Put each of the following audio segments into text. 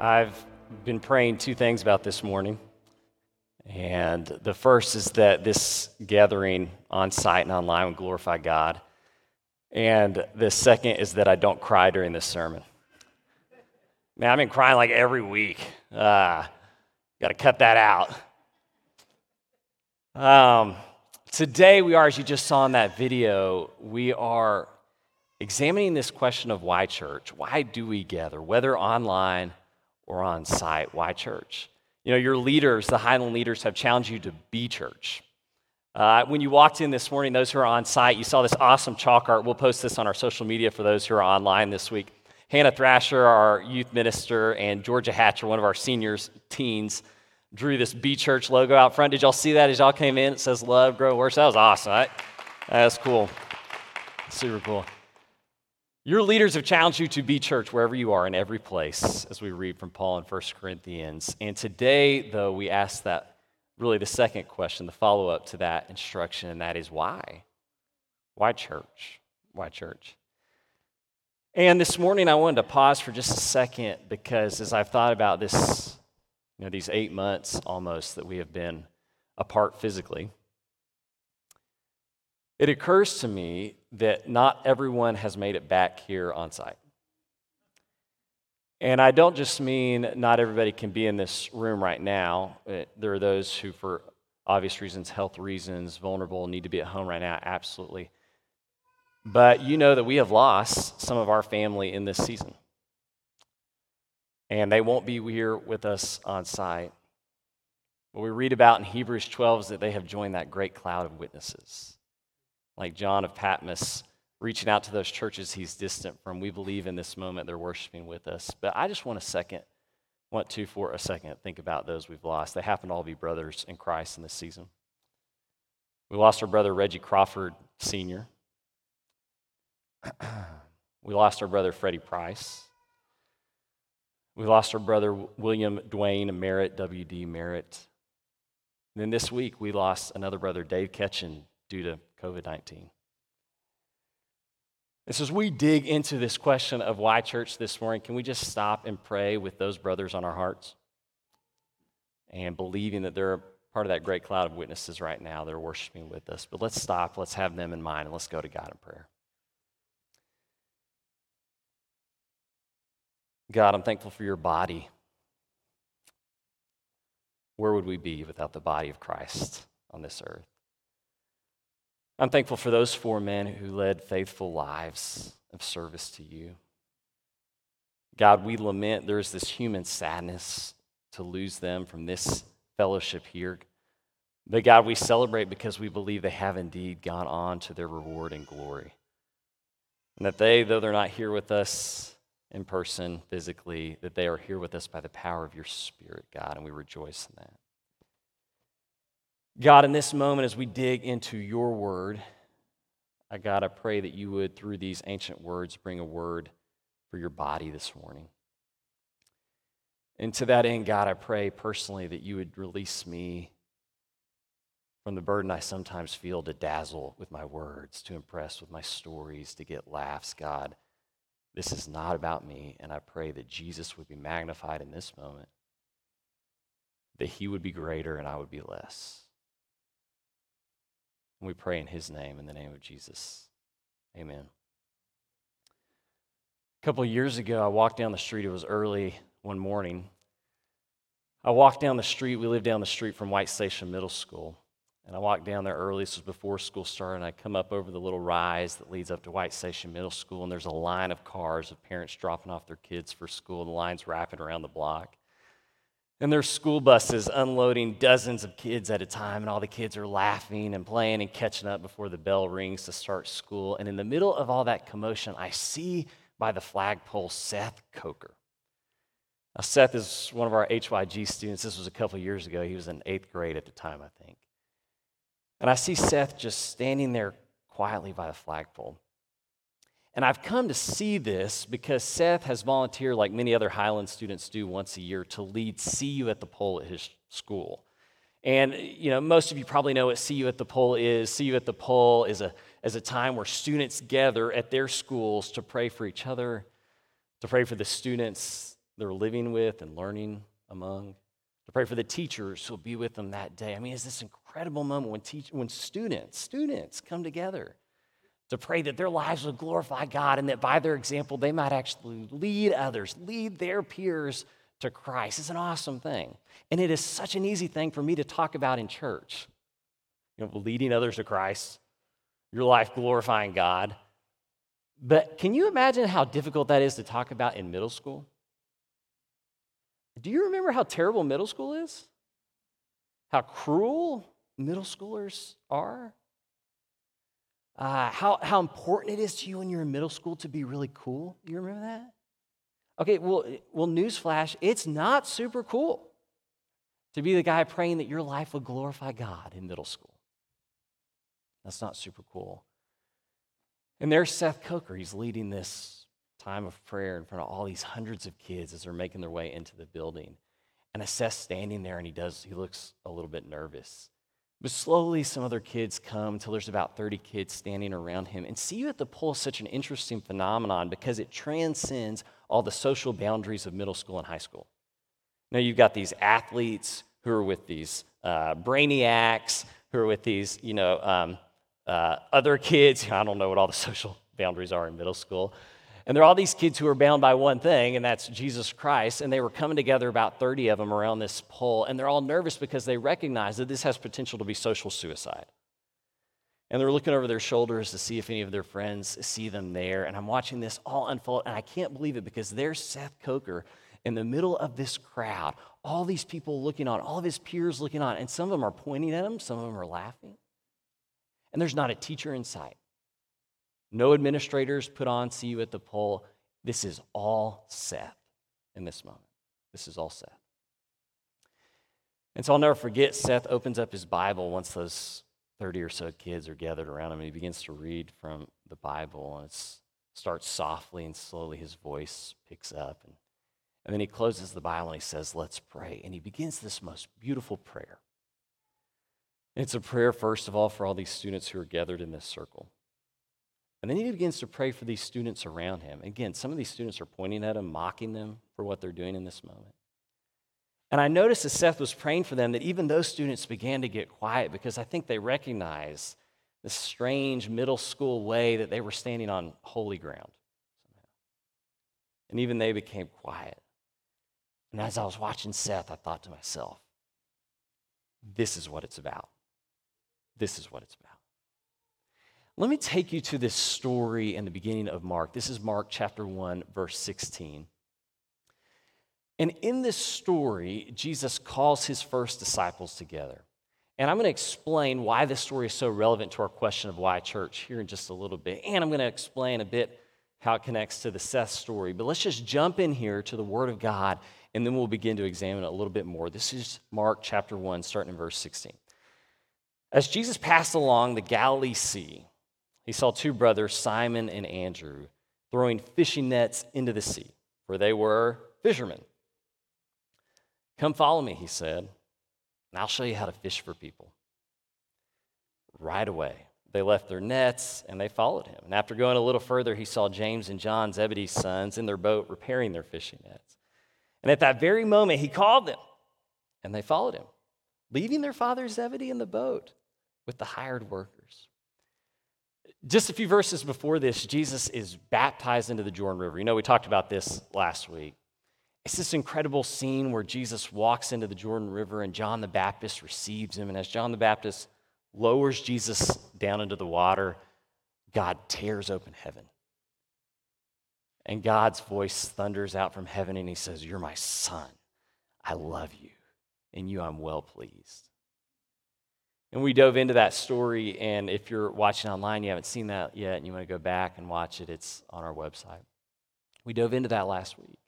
I've been praying two things about this morning. And the first is that this gathering on site and online will glorify God. And the second is that I don't cry during this sermon. Man, I've been crying like every week. Uh, Got to cut that out. Um, today, we are, as you just saw in that video, we are examining this question of why church. Why do we gather, whether online or on site? Why church? You know, your leaders, the Highland leaders, have challenged you to be church. Uh, when you walked in this morning, those who are on site, you saw this awesome chalk art. We'll post this on our social media for those who are online this week. Hannah Thrasher, our youth minister, and Georgia Hatcher, one of our seniors, teens, drew this B Church logo out front. Did y'all see that as y'all came in? It says Love, Grow, Worship. That was awesome. Right? That's cool. Super cool. Your leaders have challenged you to be church wherever you are in every place, as we read from Paul in 1 Corinthians. And today, though, we ask that really the second question, the follow up to that instruction, and that is why? Why church? Why church? And this morning, I wanted to pause for just a second because as I've thought about this, you know, these eight months almost that we have been apart physically, it occurs to me that not everyone has made it back here on site. And I don't just mean not everybody can be in this room right now. Uh, there are those who, for obvious reasons, health reasons, vulnerable, need to be at home right now, absolutely. But you know that we have lost some of our family in this season. And they won't be here with us on site. What we read about in Hebrews 12 is that they have joined that great cloud of witnesses. Like John of Patmos reaching out to those churches he's distant from. We believe in this moment they're worshiping with us. But I just want a second, want to for a second think about those we've lost. They happen to all be brothers in Christ in this season. We lost our brother Reggie Crawford Sr. we lost our brother Freddie Price. We lost our brother William Dwayne Merritt, W.D. Merritt. And then this week, we lost another brother, Dave Ketchen, due to COVID 19. And as we dig into this question of why church this morning, can we just stop and pray with those brothers on our hearts? And believing that they're part of that great cloud of witnesses right now that are worshiping with us. But let's stop, let's have them in mind, and let's go to God in prayer. God, I'm thankful for your body. Where would we be without the body of Christ on this earth? I'm thankful for those four men who led faithful lives of service to you. God, we lament there's this human sadness to lose them from this fellowship here. But God, we celebrate because we believe they have indeed gone on to their reward and glory. And that they, though they're not here with us, in person, physically, that they are here with us by the power of your Spirit, God, and we rejoice in that. God, in this moment, as we dig into your word, I God, I pray that you would, through these ancient words, bring a word for your body this morning. And to that end, God, I pray personally that you would release me from the burden I sometimes feel to dazzle with my words, to impress with my stories, to get laughs, God. This is not about me, and I pray that Jesus would be magnified in this moment, that he would be greater and I would be less. And we pray in his name, in the name of Jesus. Amen. A couple of years ago, I walked down the street. It was early one morning. I walked down the street. We lived down the street from White Station Middle School. And I walked down there early. This was before school started. And I come up over the little rise that leads up to White Station Middle School. And there's a line of cars of parents dropping off their kids for school. The line's wrapping around the block. And there's school buses unloading dozens of kids at a time. And all the kids are laughing and playing and catching up before the bell rings to start school. And in the middle of all that commotion, I see by the flagpole Seth Coker. Now, Seth is one of our HYG students. This was a couple years ago. He was in eighth grade at the time, I think. And I see Seth just standing there quietly by the flagpole. And I've come to see this because Seth has volunteered, like many other Highland students do once a year, to lead See You at the Pole at his school. And you know, most of you probably know what See You at the Pole is. See You at the Pole is a, is a time where students gather at their schools to pray for each other, to pray for the students they're living with and learning among, to pray for the teachers who'll be with them that day. I mean, it's this incredible moment when, teach, when students, students come together to pray that their lives would glorify God and that by their example, they might actually lead others, lead their peers to Christ. It's an awesome thing. And it is such an easy thing for me to talk about in church. You know, leading others to Christ, your life glorifying God. But can you imagine how difficult that is to talk about in middle school? Do you remember how terrible middle school is? How cruel middle schoolers are? Uh, how, how important it is to you when you're in middle school to be really cool. You remember that? Okay, well, well, newsflash, it's not super cool to be the guy praying that your life would glorify God in middle school. That's not super cool. And there's Seth Coker. He's leading this time of prayer in front of all these hundreds of kids as they're making their way into the building. And Seth's standing there and he does, he looks a little bit nervous. But slowly, some other kids come until there's about 30 kids standing around him. And See You at the Pole is such an interesting phenomenon because it transcends all the social boundaries of middle school and high school. Now, you've got these athletes who are with these uh, brainiacs, who are with these, you know, um, uh, other kids. I don't know what all the social boundaries are in middle school. And there are all these kids who are bound by one thing, and that's Jesus Christ. And they were coming together, about 30 of them, around this pole. And they're all nervous because they recognize that this has potential to be social suicide. And they're looking over their shoulders to see if any of their friends see them there. And I'm watching this all unfold, and I can't believe it because there's Seth Coker in the middle of this crowd, all these people looking on, all of his peers looking on, and some of them are pointing at him, some of them are laughing. And there's not a teacher in sight. No administrators put on see you at the pole. This is all Seth in this moment. This is all Seth. And so I'll never forget, Seth opens up his Bible once those 30 or so kids are gathered around him, and he begins to read from the Bible, and it starts softly and slowly his voice picks up. And, and then he closes the Bible and he says, Let's pray. And he begins this most beautiful prayer. It's a prayer, first of all, for all these students who are gathered in this circle. And then he begins to pray for these students around him. Again, some of these students are pointing at him, mocking them for what they're doing in this moment. And I noticed as Seth was praying for them that even those students began to get quiet because I think they recognized this strange middle school way that they were standing on holy ground. And even they became quiet. And as I was watching Seth, I thought to myself, this is what it's about. This is what it's about. Let me take you to this story in the beginning of Mark. This is Mark chapter 1, verse 16. And in this story, Jesus calls his first disciples together. And I'm going to explain why this story is so relevant to our question of why church here in just a little bit. And I'm going to explain a bit how it connects to the Seth story. But let's just jump in here to the Word of God, and then we'll begin to examine it a little bit more. This is Mark chapter 1, starting in verse 16. As Jesus passed along the Galilee Sea, he saw two brothers, Simon and Andrew, throwing fishing nets into the sea, for they were fishermen. Come follow me, he said, and I'll show you how to fish for people. Right away, they left their nets and they followed him. And after going a little further, he saw James and John, Zebedee's sons, in their boat repairing their fishing nets. And at that very moment, he called them, and they followed him, leaving their father Zebedee in the boat with the hired workers. Just a few verses before this, Jesus is baptized into the Jordan River. You know, we talked about this last week. It's this incredible scene where Jesus walks into the Jordan River and John the Baptist receives him. And as John the Baptist lowers Jesus down into the water, God tears open heaven. And God's voice thunders out from heaven and he says, You're my son. I love you. And you I'm well pleased. And we dove into that story, and if you're watching online, you haven't seen that yet, and you want to go back and watch it, it's on our website. We dove into that last week.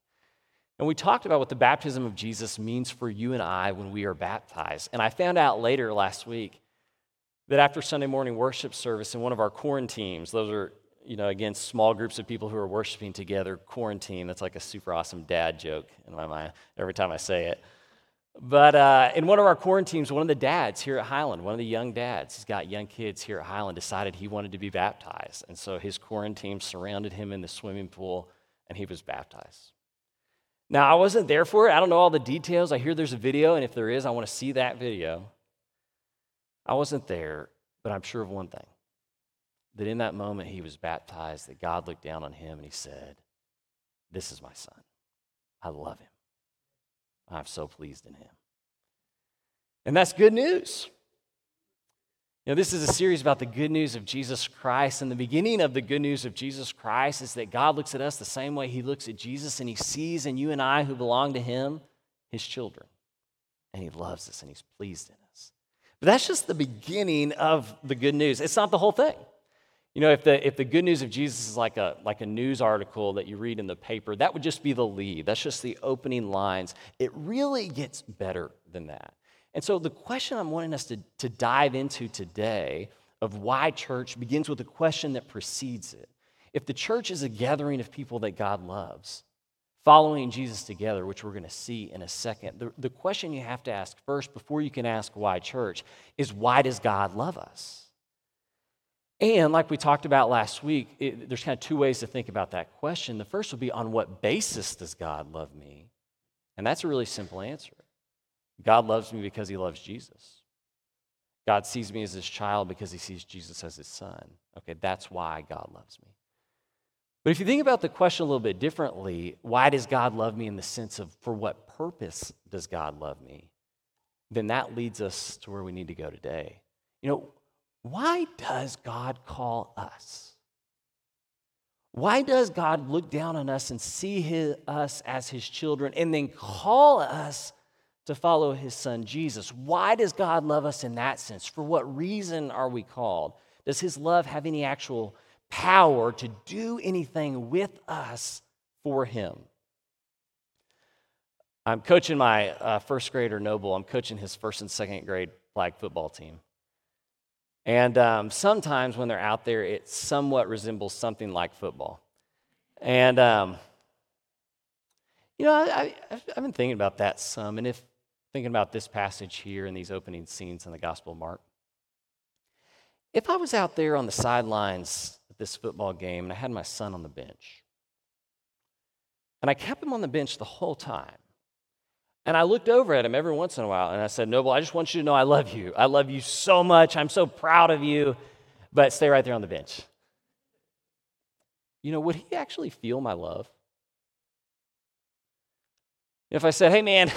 And we talked about what the baptism of Jesus means for you and I when we are baptized. And I found out later last week that after Sunday morning worship service in one of our quarantines, those are, you know, again, small groups of people who are worshiping together, quarantine, that's like a super awesome dad joke in my mind every time I say it. But uh, in one of our quarantines, one of the dads here at Highland, one of the young dads, he's got young kids here at Highland, decided he wanted to be baptized. And so his quarantine surrounded him in the swimming pool, and he was baptized. Now, I wasn't there for it. I don't know all the details. I hear there's a video, and if there is, I want to see that video. I wasn't there, but I'm sure of one thing that in that moment he was baptized, that God looked down on him and he said, This is my son. I love him. I'm so pleased in him. And that's good news. You know, this is a series about the good news of Jesus Christ. And the beginning of the good news of Jesus Christ is that God looks at us the same way he looks at Jesus, and he sees in you and I who belong to him his children. And he loves us and he's pleased in us. But that's just the beginning of the good news. It's not the whole thing. You know, if the, if the good news of Jesus is like a, like a news article that you read in the paper, that would just be the lead. That's just the opening lines. It really gets better than that. And so the question I'm wanting us to, to dive into today of why church begins with a question that precedes it. If the church is a gathering of people that God loves, following Jesus together, which we're going to see in a second, the, the question you have to ask first before you can ask why church is why does God love us? And like we talked about last week, it, there's kind of two ways to think about that question. The first would be on what basis does God love me? And that's a really simple answer. God loves me because he loves Jesus. God sees me as his child because he sees Jesus as his son. Okay, that's why God loves me. But if you think about the question a little bit differently, why does God love me in the sense of for what purpose does God love me? Then that leads us to where we need to go today. You know, why does God call us? Why does God look down on us and see his, us as his children and then call us to follow his son Jesus? Why does God love us in that sense? For what reason are we called? Does his love have any actual power to do anything with us for him? I'm coaching my uh, first grader, Noble. I'm coaching his first and second grade flag football team. And um, sometimes when they're out there, it somewhat resembles something like football. And, um, you know, I, have been thinking about that some. And if thinking about this passage here and these opening scenes in the Gospel of Mark, if I was out there on the sidelines at this football game and I had my son on the bench, and I kept him on the bench the whole time, and I looked over at him every once in a while and I said, Noble, I just want you to know I love you. I love you so much. I'm so proud of you, but stay right there on the bench. You know, would he actually feel my love? If I said, hey man,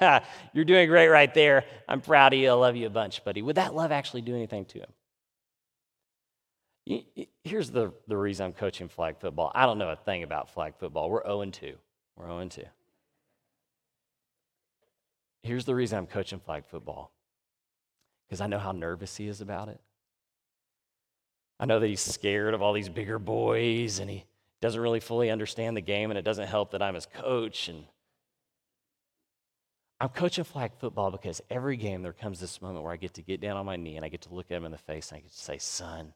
you're doing great right there, I'm proud of you, I love you a bunch, buddy, would that love actually do anything to him? Here's the, the reason I'm coaching flag football. I don't know a thing about flag football. We're 0 2. We're 0 2. Here's the reason I'm coaching flag football because I know how nervous he is about it. I know that he's scared of all these bigger boys and he doesn't really fully understand the game, and it doesn't help that I'm his coach. And I'm coaching flag football because every game there comes this moment where I get to get down on my knee and I get to look at him in the face and I get to say, Son,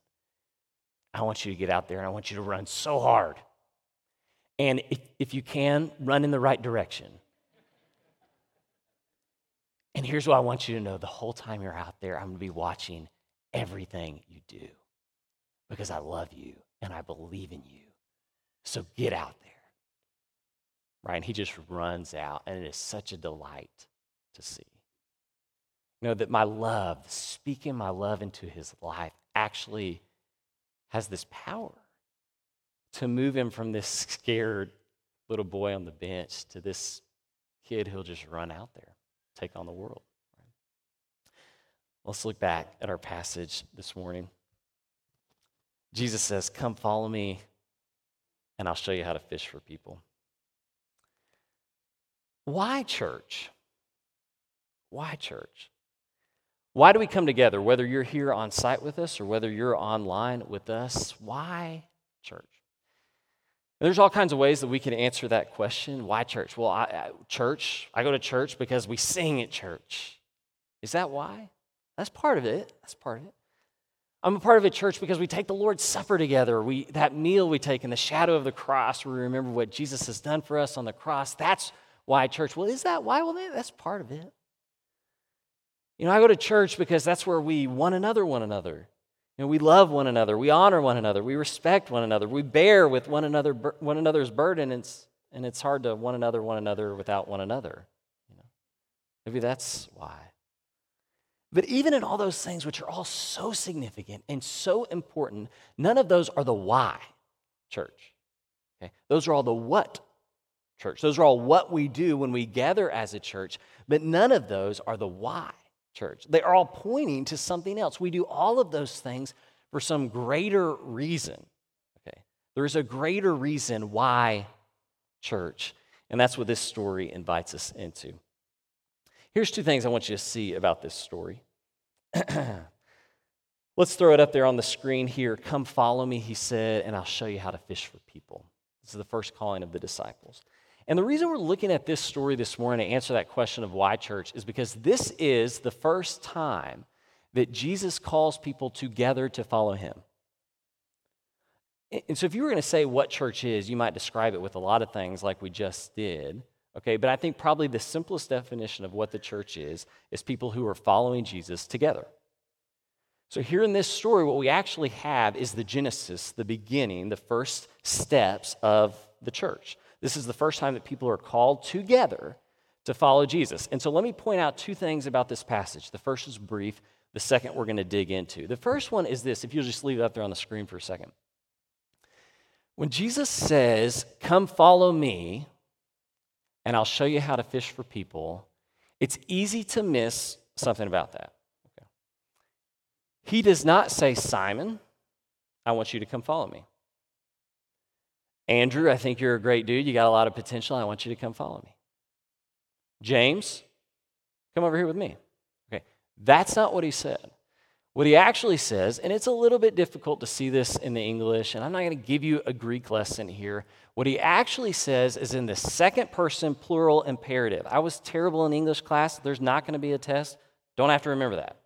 I want you to get out there and I want you to run so hard. And if, if you can, run in the right direction. And here's what I want you to know the whole time you're out there, I'm going to be watching everything you do because I love you and I believe in you. So get out there. Right? And he just runs out, and it is such a delight to see. You know, that my love, speaking my love into his life, actually has this power to move him from this scared little boy on the bench to this kid who'll just run out there take on the world. Let's look back at our passage this morning. Jesus says, Come follow me, and I'll show you how to fish for people. Why church? Why church? Why do we come together, whether you're here on site with us or whether you're online with us? Why church? There's all kinds of ways that we can answer that question. Why church? Well, I, I, church, I go to church because we sing at church. Is that why? That's part of it. That's part of it. I'm a part of a church because we take the Lord's Supper together. We, that meal we take in the shadow of the cross, we remember what Jesus has done for us on the cross. That's why church. Well, is that why? Well, that's part of it. You know, I go to church because that's where we one another one another. You know, we love one another, we honor one another, we respect one another, we bear with one another one another's burden and, and it's hard to one another, one another without one another. You know? Maybe that's why. But even in all those things, which are all so significant and so important, none of those are the why church. Okay? Those are all the what church. Those are all what we do when we gather as a church, but none of those are the why church. They are all pointing to something else. We do all of those things for some greater reason. Okay? There's a greater reason why church, and that's what this story invites us into. Here's two things I want you to see about this story. Let's throw it up there on the screen here. Come follow me, he said, and I'll show you how to fish for people. This is the first calling of the disciples. And the reason we're looking at this story this morning to answer that question of why church is because this is the first time that Jesus calls people together to follow him. And so, if you were going to say what church is, you might describe it with a lot of things like we just did. Okay, but I think probably the simplest definition of what the church is is people who are following Jesus together. So, here in this story, what we actually have is the genesis, the beginning, the first steps of the church. This is the first time that people are called together to follow Jesus. And so, let me point out two things about this passage. The first is brief, the second we're going to dig into. The first one is this if you'll just leave it up there on the screen for a second. When Jesus says, Come follow me, and I'll show you how to fish for people, it's easy to miss something about that. He does not say, Simon, I want you to come follow me. Andrew, I think you're a great dude. You got a lot of potential. I want you to come follow me. James, come over here with me. Okay. That's not what he said. What he actually says, and it's a little bit difficult to see this in the English, and I'm not going to give you a Greek lesson here. What he actually says is in the second person plural imperative. I was terrible in English class. There's not going to be a test. Don't have to remember that.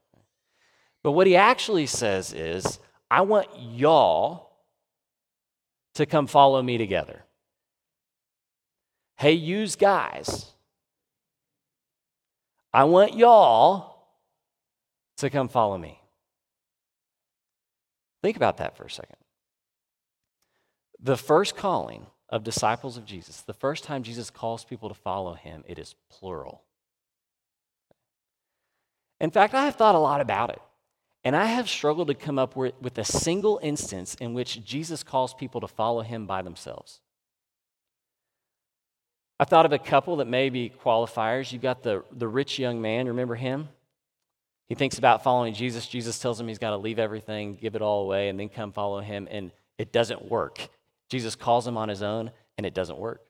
But what he actually says is, I want y'all to come follow me together. Hey, use guys. I want y'all to come follow me. Think about that for a second. The first calling of disciples of Jesus, the first time Jesus calls people to follow him, it is plural. In fact, I have thought a lot about it. And I have struggled to come up with, a single instance in which Jesus calls people to follow him by themselves. I thought of a couple that may be qualifiers. You've got the, the rich young man, remember him? He thinks about following Jesus. Jesus tells him he's got to leave everything, give it all away, and then come follow him. And it doesn't work. Jesus calls him on his own, and it doesn't work.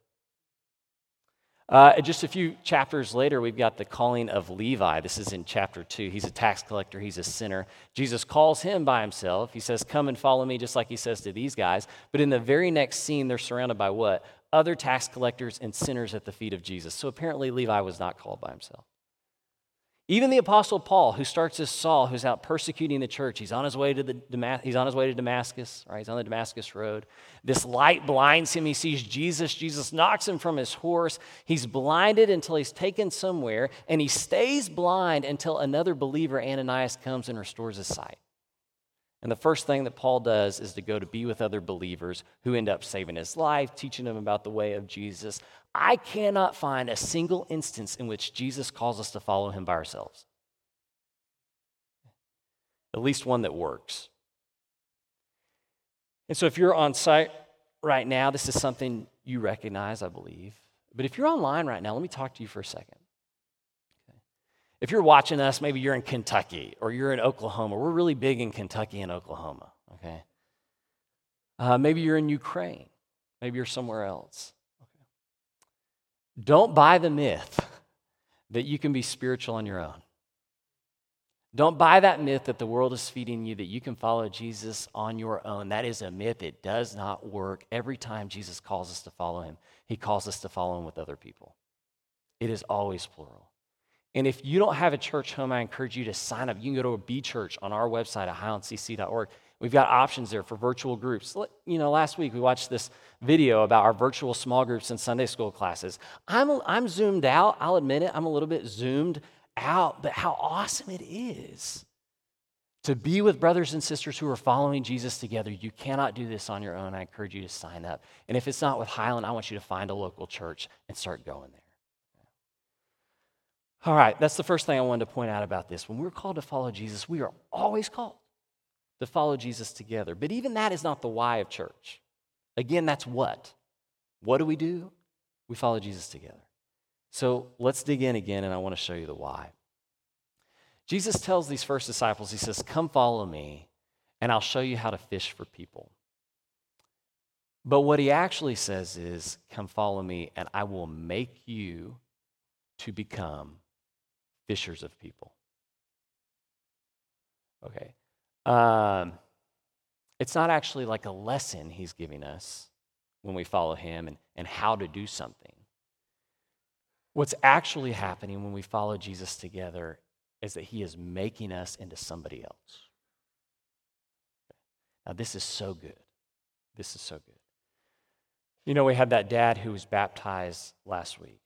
Uh, just a few chapters later, we've got the calling of Levi. This is in chapter two. He's a tax collector, he's a sinner. Jesus calls him by himself. He says, Come and follow me, just like he says to these guys. But in the very next scene, they're surrounded by what? Other tax collectors and sinners at the feet of Jesus. So apparently, Levi was not called by himself. Even the apostle Paul, who starts as Saul, who's out persecuting the church, he's on his way to the he's on his way to Damascus, right? He's on the Damascus road. This light blinds him. He sees Jesus. Jesus knocks him from his horse. He's blinded until he's taken somewhere, and he stays blind until another believer, Ananias, comes and restores his sight. And the first thing that Paul does is to go to be with other believers who end up saving his life, teaching him about the way of Jesus. I cannot find a single instance in which Jesus calls us to follow him by ourselves. At least one that works. And so if you're on site right now, this is something you recognize, I believe. But if you're online right now, let me talk to you for a second. If you're watching us, maybe you're in Kentucky or you're in Oklahoma. We're really big in Kentucky and Oklahoma, okay? Uh, maybe you're in Ukraine. Maybe you're somewhere else. Okay. Don't buy the myth that you can be spiritual on your own. Don't buy that myth that the world is feeding you that you can follow Jesus on your own. That is a myth. It does not work. Every time Jesus calls us to follow him, he calls us to follow him with other people. It is always plural. And if you don't have a church home, I encourage you to sign up. You can go to a B church on our website at highlandcc.org. We've got options there for virtual groups. You know, last week we watched this video about our virtual small groups and Sunday school classes. I'm, I'm zoomed out. I'll admit it. I'm a little bit zoomed out, but how awesome it is to be with brothers and sisters who are following Jesus together, you cannot do this on your own. I encourage you to sign up. And if it's not with Highland, I want you to find a local church and start going there. All right, that's the first thing I wanted to point out about this. When we're called to follow Jesus, we are always called to follow Jesus together. But even that is not the why of church. Again, that's what. What do we do? We follow Jesus together. So let's dig in again, and I want to show you the why. Jesus tells these first disciples, He says, Come follow me, and I'll show you how to fish for people. But what He actually says is, Come follow me, and I will make you to become fishers of people. Okay. Um, it's not actually like a lesson he's giving us when we follow him and, and how to do something. What's actually happening when we follow Jesus together is that he is making us into somebody else. Now, this is so good. This is so good. You know, we had that dad who was baptized last week.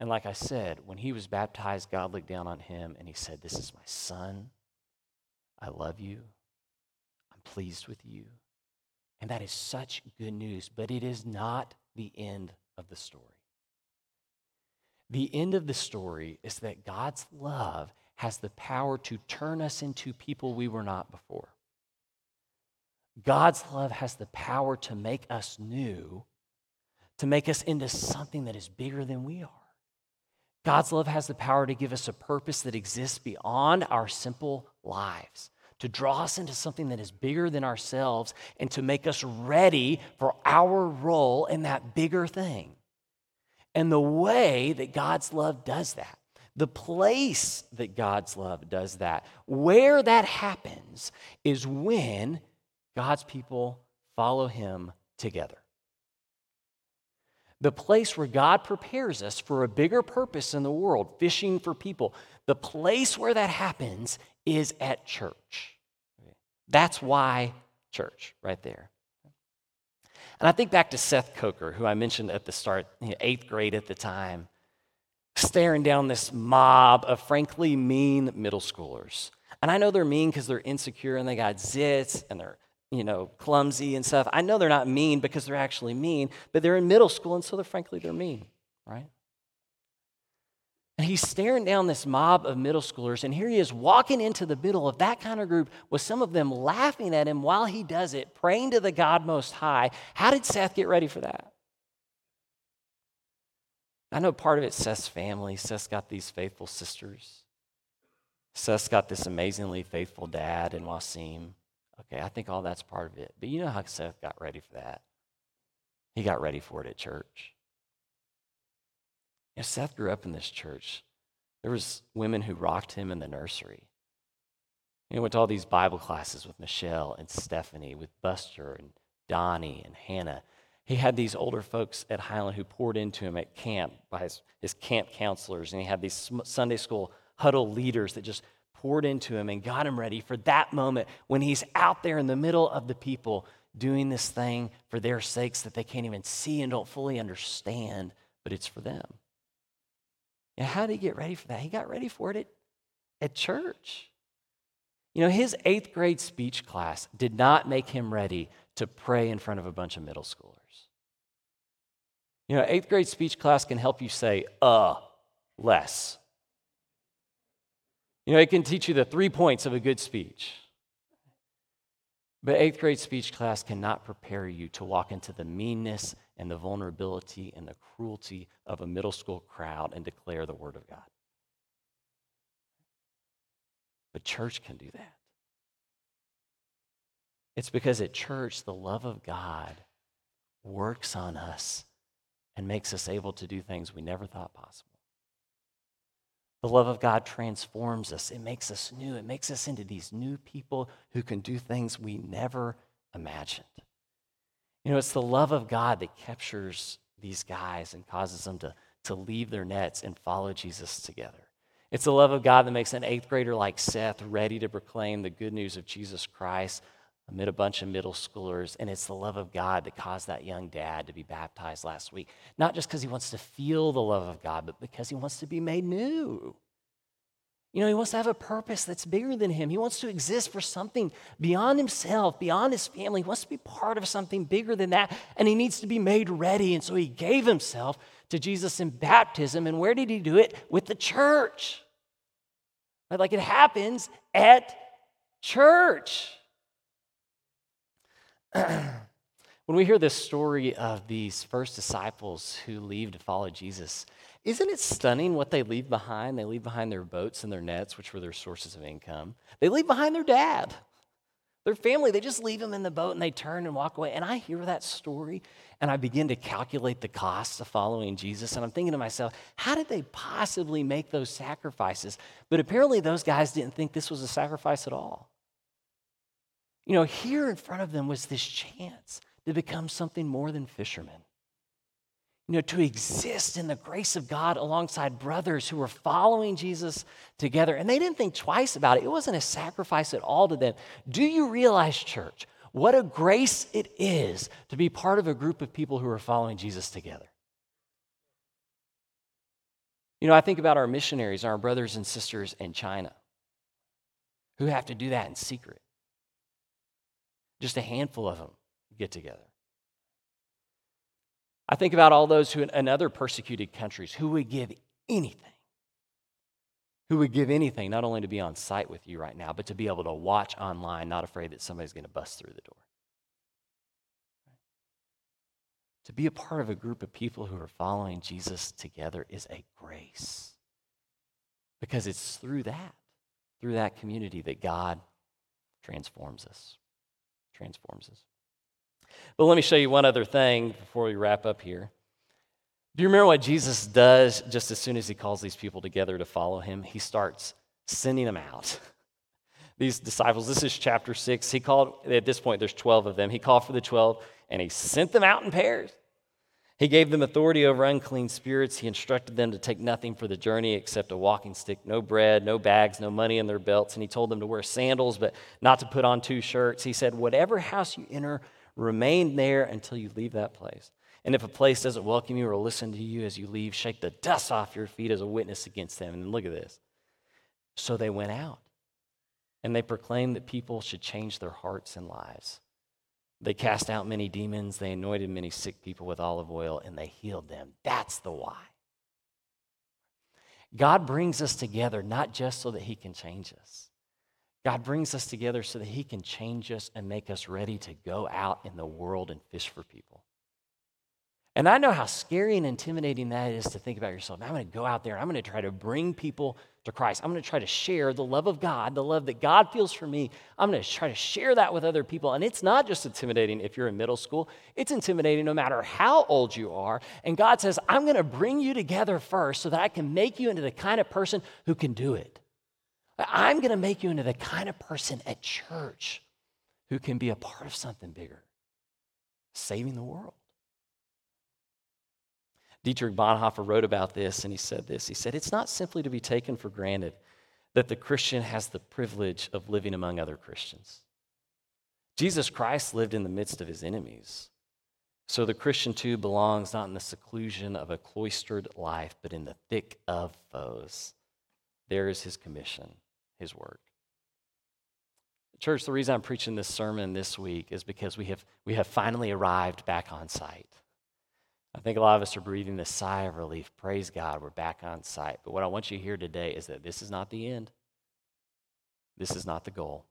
And like I said, when he was baptized, God looked down on him and he said, This is my son. I love you. I'm pleased with you. And that is such good news, but it is not the end of the story. The end of the story is that God's love has the power to turn us into people we were not before. God's love has the power to make us new, to make us into something that is bigger than we are. God's love has the power to give us a purpose that exists beyond our simple lives, to draw us into something that is bigger than ourselves, and to make us ready for our role in that bigger thing. And the way that God's love does that, the place that God's love does that, where that happens is when God's people follow Him together the place where God prepares us for a bigger purpose in the world, fishing for people, the place where that happens is at church. That's why church, right there. And I think back to Seth Coker, who I mentioned at the start, you know, eighth grade at the time, staring down this mob of frankly mean middle schoolers. And I know they're mean because they're insecure and they got zits and they're you know, clumsy and stuff. I know they're not mean because they're actually mean, but they're in middle school, and so they're frankly they're mean, right? And he's staring down this mob of middle schoolers, and here he is walking into the middle of that kind of group with some of them laughing at him while he does it, praying to the God Most High. How did Seth get ready for that? I know part of it's Seth's family. Seth's got these faithful sisters. Seth's got this amazingly faithful dad in Wasim. Okay, I think all that's part of it. But you know how Seth got ready for that? He got ready for it at church. You know, Seth grew up in this church. There was women who rocked him in the nursery. He went to all these Bible classes with Michelle and Stephanie, with Buster and Donnie and Hannah. He had these older folks at Highland who poured into him at camp by his, his camp counselors, and he had these Sunday school huddle leaders that just poured into him and got him ready for that moment when he's out there in the middle of the people doing this thing for their sakes that they can't even see and don't fully understand, but it's for them. And how did he get ready for that? He got ready for it at, at church. You know, his eighth grade speech class did not make him ready to pray in front of a bunch of middle schoolers. You know, eighth grade speech class can help you say, uh, less. You know, it can teach you the three points of a good speech. But eighth grade speech class cannot prepare you to walk into the meanness and the vulnerability and the cruelty of a middle school crowd and declare the Word of God. But church can do that. It's because at church, the love of God works on us and makes us able to do things we never thought possible. The love of God transforms us. It makes us new. It makes us into these new people who can do things we never imagined. You know, it's the love of God that captures these guys and causes them to, to leave their nets and follow Jesus together. It's the love of God that makes an eighth grader like Seth ready to proclaim the good news of Jesus Christ amid a bunch of middle schoolers. And it's the love of God that caused that young dad to be baptized last week. Not just because he wants to feel the love of God, but because he wants to be made new. You know, he wants to have a purpose that's bigger than him. He wants to exist for something beyond himself, beyond his family. He wants to be part of something bigger than that, and he needs to be made ready. And so he gave himself to Jesus in baptism. And where did he do it? With the church. Right? Like it happens at church. When we hear this story of these first disciples who leave to follow Jesus, isn't it stunning what they leave behind? They leave behind their boats and their nets, which were their sources of income. They leave behind their dad, their family. They just leave them in the boat and they turn and walk away. And I hear that story and I begin to calculate the costs of following Jesus. And I'm thinking to myself, how did they possibly make those sacrifices? But apparently, those guys didn't think this was a sacrifice at all. You know, here in front of them was this chance to become something more than fishermen you know, to exist in the grace of God alongside brothers who were following Jesus together. And they didn't think twice about it. It wasn't a sacrifice at all to them. Do you realize, church, what a grace it is to be part of a group of people who are following Jesus together? You know, I think about our missionaries, our brothers and sisters in China, who have to do that in secret. Just a handful of them get together. I think about all those who in other persecuted countries who would give anything, who would give anything, not only to be on site with you right now, but to be able to watch online, not afraid that somebody's going to bust through the door. To be a part of a group of people who are following Jesus together is a grace. Because it's through that, through that community, that God transforms us. Transforms us. But let me show you one other thing before we wrap up here. Do you remember what Jesus does just as soon as he calls these people together to follow him? He starts sending them out. These disciples, this is chapter six. He called, at this point, there's 12 of them. He called for the 12 and he sent them out in pairs. He gave them authority over unclean spirits. He instructed them to take nothing for the journey except a walking stick, no bread, no bags, no money in their belts. And he told them to wear sandals, but not to put on two shirts. He said, Whatever house you enter, Remain there until you leave that place. And if a place doesn't welcome you or listen to you as you leave, shake the dust off your feet as a witness against them. And look at this. So they went out and they proclaimed that people should change their hearts and lives. They cast out many demons, they anointed many sick people with olive oil, and they healed them. That's the why. God brings us together not just so that He can change us, God brings us together so that He can change us and make us ready to go out in the world and fish for people. And I know how scary and intimidating that is to think about yourself. I'm going to go out there I'm going to try to bring people to Christ. I'm going to try to share the love of God, the love that God feels for me. I'm going to try to share that with other people. And it's not just intimidating if you're in middle school, it's intimidating no matter how old you are. And God says, I'm going to bring you together first so that I can make you into the kind of person who can do it. I'm going to make you into the kind of person at church who can be a part of something bigger, saving the world. Dietrich Bonhoeffer wrote about this, and he said this. He said, It's not simply to be taken for granted that the Christian has the privilege of living among other Christians. Jesus Christ lived in the midst of his enemies. So the Christian too belongs not in the seclusion of a cloistered life, but in the thick of foes. There is his commission his work. Church, the reason I'm preaching this sermon this week is because we have, we have finally arrived back on site. I think a lot of us are breathing a sigh of relief. Praise God, we're back on site. But what I want you to hear today is that this is not the end, this is not the goal.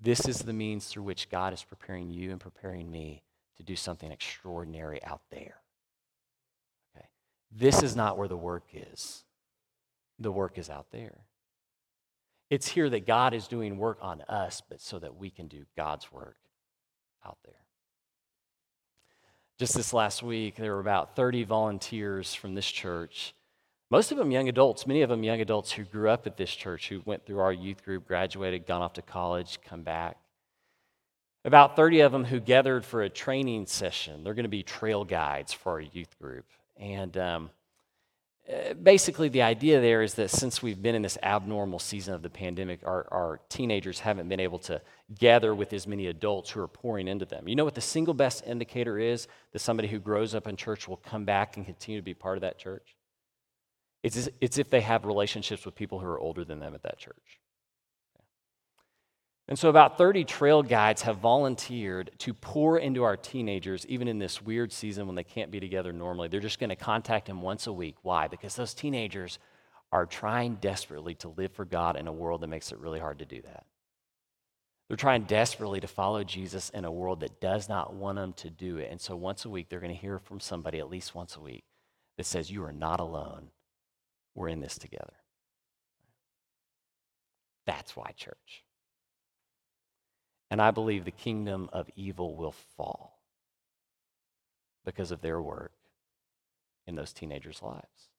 This is the means through which God is preparing you and preparing me to do something extraordinary out there. Okay? This is not where the work is, the work is out there. It's here that God is doing work on us, but so that we can do God's work out there. Just this last week, there were about 30 volunteers from this church. Most of them young adults, many of them young adults who grew up at this church, who went through our youth group, graduated, gone off to college, come back. About 30 of them who gathered for a training session. They're going to be trail guides for our youth group. And um, basically, the idea there is that since we've been in this abnormal season of the pandemic, our, our teenagers haven't been able to gather with as many adults who are pouring into them. You know what the single best indicator is that somebody who grows up in church will come back and continue to be part of that church? It's, it's if they have relationships with people who are older than them at that church. And so, about 30 trail guides have volunteered to pour into our teenagers, even in this weird season when they can't be together normally. They're just going to contact them once a week. Why? Because those teenagers are trying desperately to live for God in a world that makes it really hard to do that. They're trying desperately to follow Jesus in a world that does not want them to do it. And so, once a week, they're going to hear from somebody, at least once a week, that says, You are not alone. We're in this together. That's why, church. And I believe the kingdom of evil will fall because of their work in those teenagers' lives.